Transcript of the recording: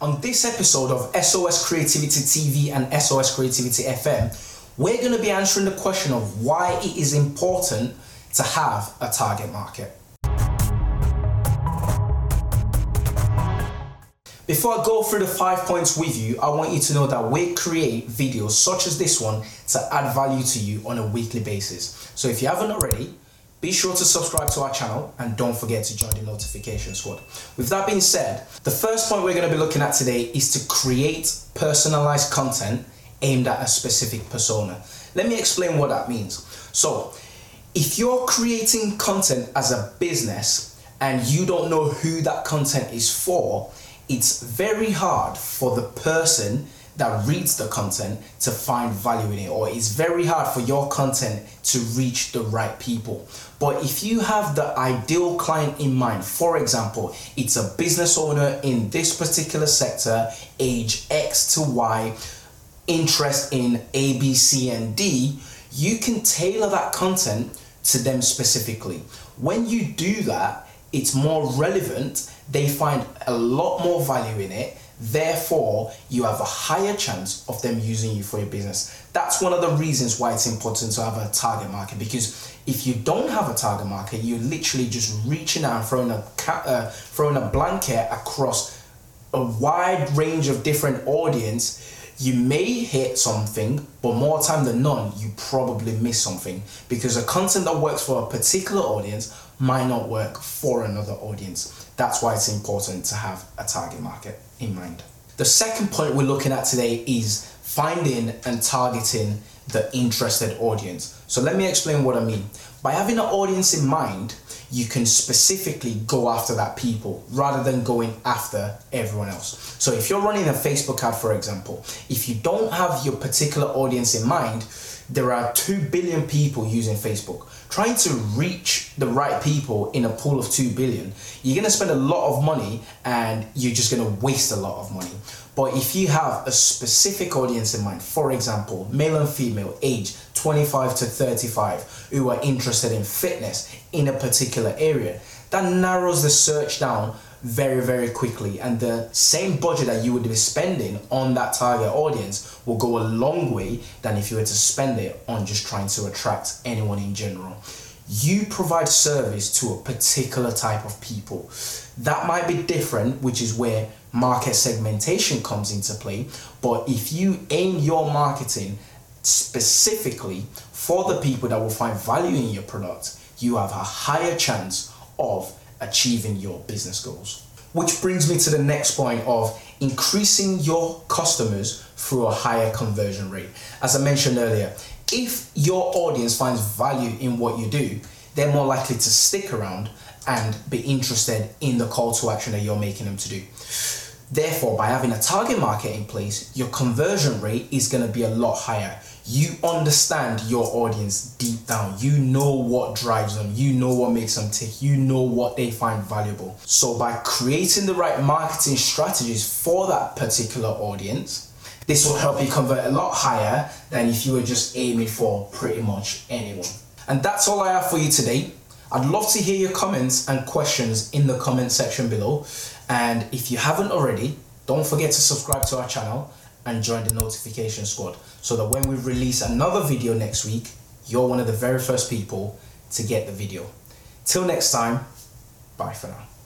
On this episode of SOS Creativity TV and SOS Creativity FM, we're going to be answering the question of why it is important to have a target market. Before I go through the five points with you, I want you to know that we create videos such as this one to add value to you on a weekly basis. So if you haven't already, be sure to subscribe to our channel and don't forget to join the notification squad. With that being said, the first point we're going to be looking at today is to create personalized content aimed at a specific persona. Let me explain what that means. So, if you're creating content as a business and you don't know who that content is for, it's very hard for the person that reads the content to find value in it, or it's very hard for your content to reach the right people. But if you have the ideal client in mind, for example, it's a business owner in this particular sector, age X to Y, interest in A, B, C, and D, you can tailor that content to them specifically. When you do that, it's more relevant, they find a lot more value in it Therefore, you have a higher chance of them using you for your business. That's one of the reasons why it's important to have a target market because if you don't have a target market, you're literally just reaching out and throwing a, uh, throwing a blanket across a wide range of different audience you may hit something, but more time than none, you probably miss something because the content that works for a particular audience might not work for another audience. That's why it's important to have a target market in mind. The second point we're looking at today is finding and targeting the interested audience. So let me explain what I mean. By having an audience in mind, you can specifically go after that people rather than going after everyone else. So if you're running a Facebook ad, for example, if you don't have your particular audience in mind, there are 2 billion people using Facebook. Trying to reach the right people in a pool of 2 billion, you're gonna spend a lot of money and you're just gonna waste a lot of money. But if you have a specific audience in mind, for example, male and female, age 25 to 35, who are interested in fitness in a particular area, that narrows the search down very, very quickly. And the same budget that you would be spending on that target audience will go a long way than if you were to spend it on just trying to attract anyone in general. You provide service to a particular type of people. That might be different, which is where market segmentation comes into play. But if you aim your marketing specifically for the people that will find value in your product, you have a higher chance of achieving your business goals. Which brings me to the next point of increasing your customers through a higher conversion rate. As I mentioned earlier, if your audience finds value in what you do, they're more likely to stick around and be interested in the call to action that you're making them to do. Therefore, by having a target market in place, your conversion rate is going to be a lot higher. You understand your audience deep down. You know what drives them. You know what makes them tick. You know what they find valuable. So, by creating the right marketing strategies for that particular audience, this will help you convert a lot higher than if you were just aiming for pretty much anyone. And that's all I have for you today. I'd love to hear your comments and questions in the comment section below. And if you haven't already, don't forget to subscribe to our channel and join the notification squad so that when we release another video next week, you're one of the very first people to get the video. Till next time, bye for now.